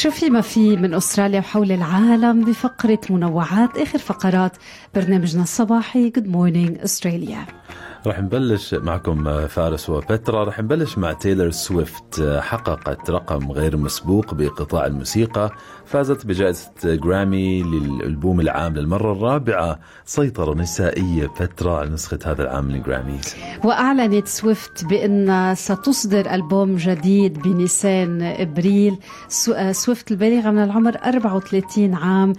شو في ما في من أستراليا وحول العالم بفقرة منوعات آخر فقرات برنامجنا الصباحي Good Morning Australia رح نبلش معكم فارس وبترا. رح نبلش مع تايلر سويفت حققت رقم غير مسبوق بقطاع الموسيقى. فازت بجائزة جرامي للألبوم العام للمرة الرابعة سيطرة نسائية بترا على نسخة هذا العام من ال Grammys وأعلنت سويفت بأن ستصدر ألبوم جديد بنيسان إبريل. سويفت البالغة من العمر 34 عام.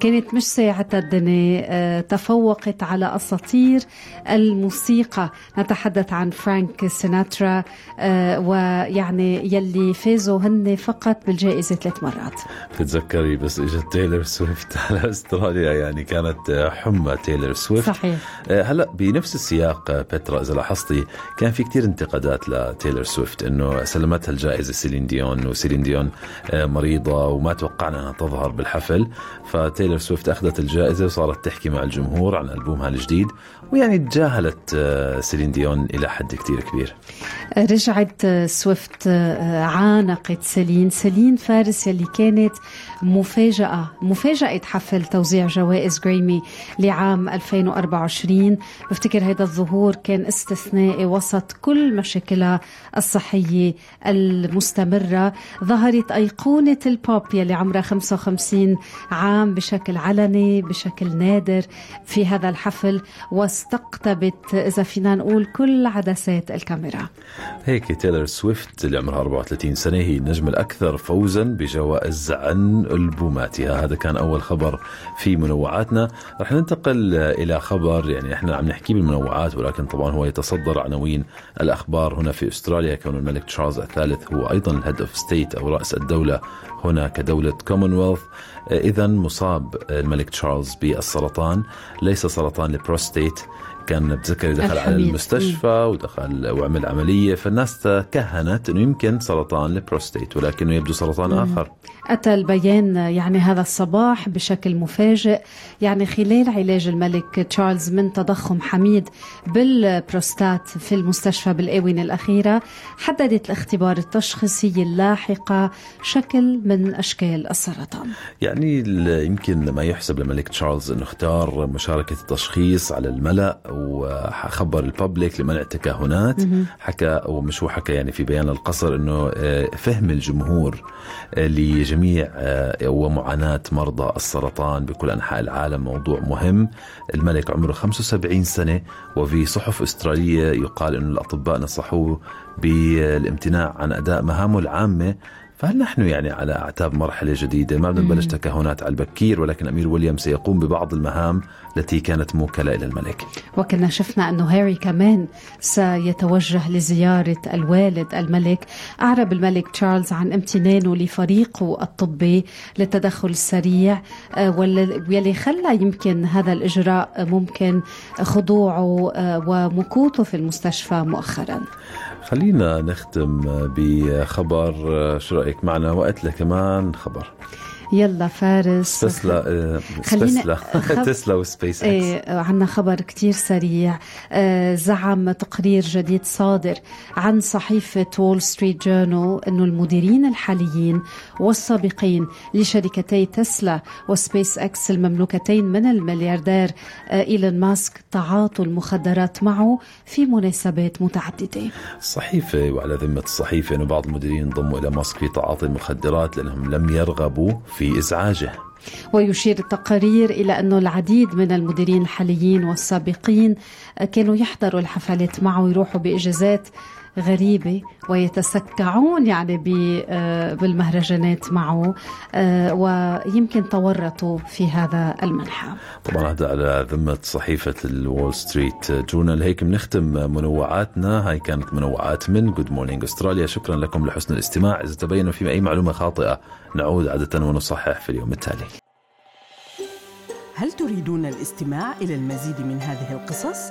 كانت مش ساعتها الدنيا تفوقت على أساطير الموسيقى نتحدث عن فرانك سيناترا ويعني يلي فازوا هن فقط بالجائزة ثلاث مرات. تتذكري بس إجت تايلر سويفت على أستراليا يعني كانت حمى تايلر سويفت. صحيح. هلا بنفس السياق بترا إذا لاحظتي كان في كتير انتقادات لتايلر سويفت إنه سلمتها الجائزة سيلين ديون وسيلين ديون مريضة وما توقعنا إنها تظهر بالحفل. فتايلر سويفت أخذت الجائزة وصارت تحكي مع الجمهور عن ألبومها الجديد ويعني تجاهلت سيلين ديون إلى حد كتير كبير. رجعت سويفت عانقت سيلين سيلين فارس يلي كانت مفاجأة مفاجأة حفل توزيع جوائز جريمي لعام 2024 بفتكر هذا الظهور كان استثنائي وسط كل مشاكلها الصحية المستمرة. ظهرت أيقونة البوب يلي عمرها 55 عام بشكل علني بشكل نادر في هذا الحفل واستقطبت إذا فينا نقول كل عدسات الكاميرا. هيك تايلر سويفت اللي عمرها 34 سنة هي النجمة الأكثر فوزا بجوائز عن ألبوماتها. هذا كان أول خبر في منوعاتنا. رح ننتقل إلى خبر يعني إحنا عم نحكي بالمنوعات ولكن طبعا هو يتصدر عناوين الأخبار هنا في أستراليا. كون الملك تشارلز الثالث هو أيضا ال head of state أو رأس الدولة هنا كدولة كومنولث إذا مصاب الملك تشارلز بالسرطان. ليس سرطان البروستيت كان بتذكر دخل على المستشفى ودخل وعمل عملية. فالناس تكهنت أنه يمكن سرطان البروستيت ولكنه يبدو سرطان مم. آخر. أتى البيان يعني هذا الصباح بشكل مفاجئ. يعني خلال علاج الملك تشارلز من تضخم حميد بالبروستات في المستشفى بالآونة الأخيرة حددت الاختبار التشخيصية اللاحقة شكل من أشكال السرطان. يعني يمكن ما يحسب للملك تشارلز أنه اختار مشاركة التشخيص على الملأ وخبر الببليك لمنع التكهنات حكى ومش هو حكى يعني في بيان القصر إنه فهم الجمهور لجميع ومعاناة مرضى السرطان بكل أنحاء العالم. موضوع مهم. الملك عمره 75 سنة وفي صحف أسترالية يقال أن الأطباء نصحوه بالامتناع عن أداء مهامه العامة فهل نحن يعني على أعتاب مرحلة جديدة. ما بدنا نبلش تكهنات على البكير ولكن أمير ويليام سيقوم ببعض المهام التي كانت موكلة إلى الملك. وكنا شفنا أنه هاري كمان سيتوجه لزيارة الوالد الملك أعرب الملك تشارلز عن امتنانه لفريقه الطبي للتدخل السريع واللي خلى يمكن هذا الإجراء ممكن خضوعه ومكوثه في المستشفى مؤخراً. خلينا نختم بخبر شو رايك معنا وقت لكمان خبر. يلا فارس. تسلا تسلا. خب... تسلا وسبيس إكس إيه عندنا خبر كتير سريع. آه زعم تقرير جديد صادر عن صحيفة وول ستريت جورنال إنه المديرين الحاليين والسابقين لشركتي تسلا وسبيس إكس المملوكتين من الملياردير آه إيلون ماسك تعاطوا المخدرات معه في مناسبات متعددة. الصحيفة وعلى ذمة الصحيفة إنه بعض المديرين انضموا إلى ماسك في تعاطي المخدرات لأنهم لم يرغبوا في إزعاجه. ويشير التقارير إلى أنه العديد من المديرين الحاليين والسابقين كانوا يحضروا الحفلات معه ويروحوا بإجازات غريبة ويتسكعون يعني بالمهرجانات معه ويمكن تورطوا في هذا المنحى. طبعا هذا على ذمة صحيفة الول ستريت جورنال. هيك بنختم منوعاتنا. هاي كانت منوعات من Good Morning Australia شكرا لكم لحسن الاستماع. إذا تبين في أي معلومة خاطئة نعود عادة ونصحح في اليوم التالي. هل تريدون الاستماع إلى المزيد من هذه القصص؟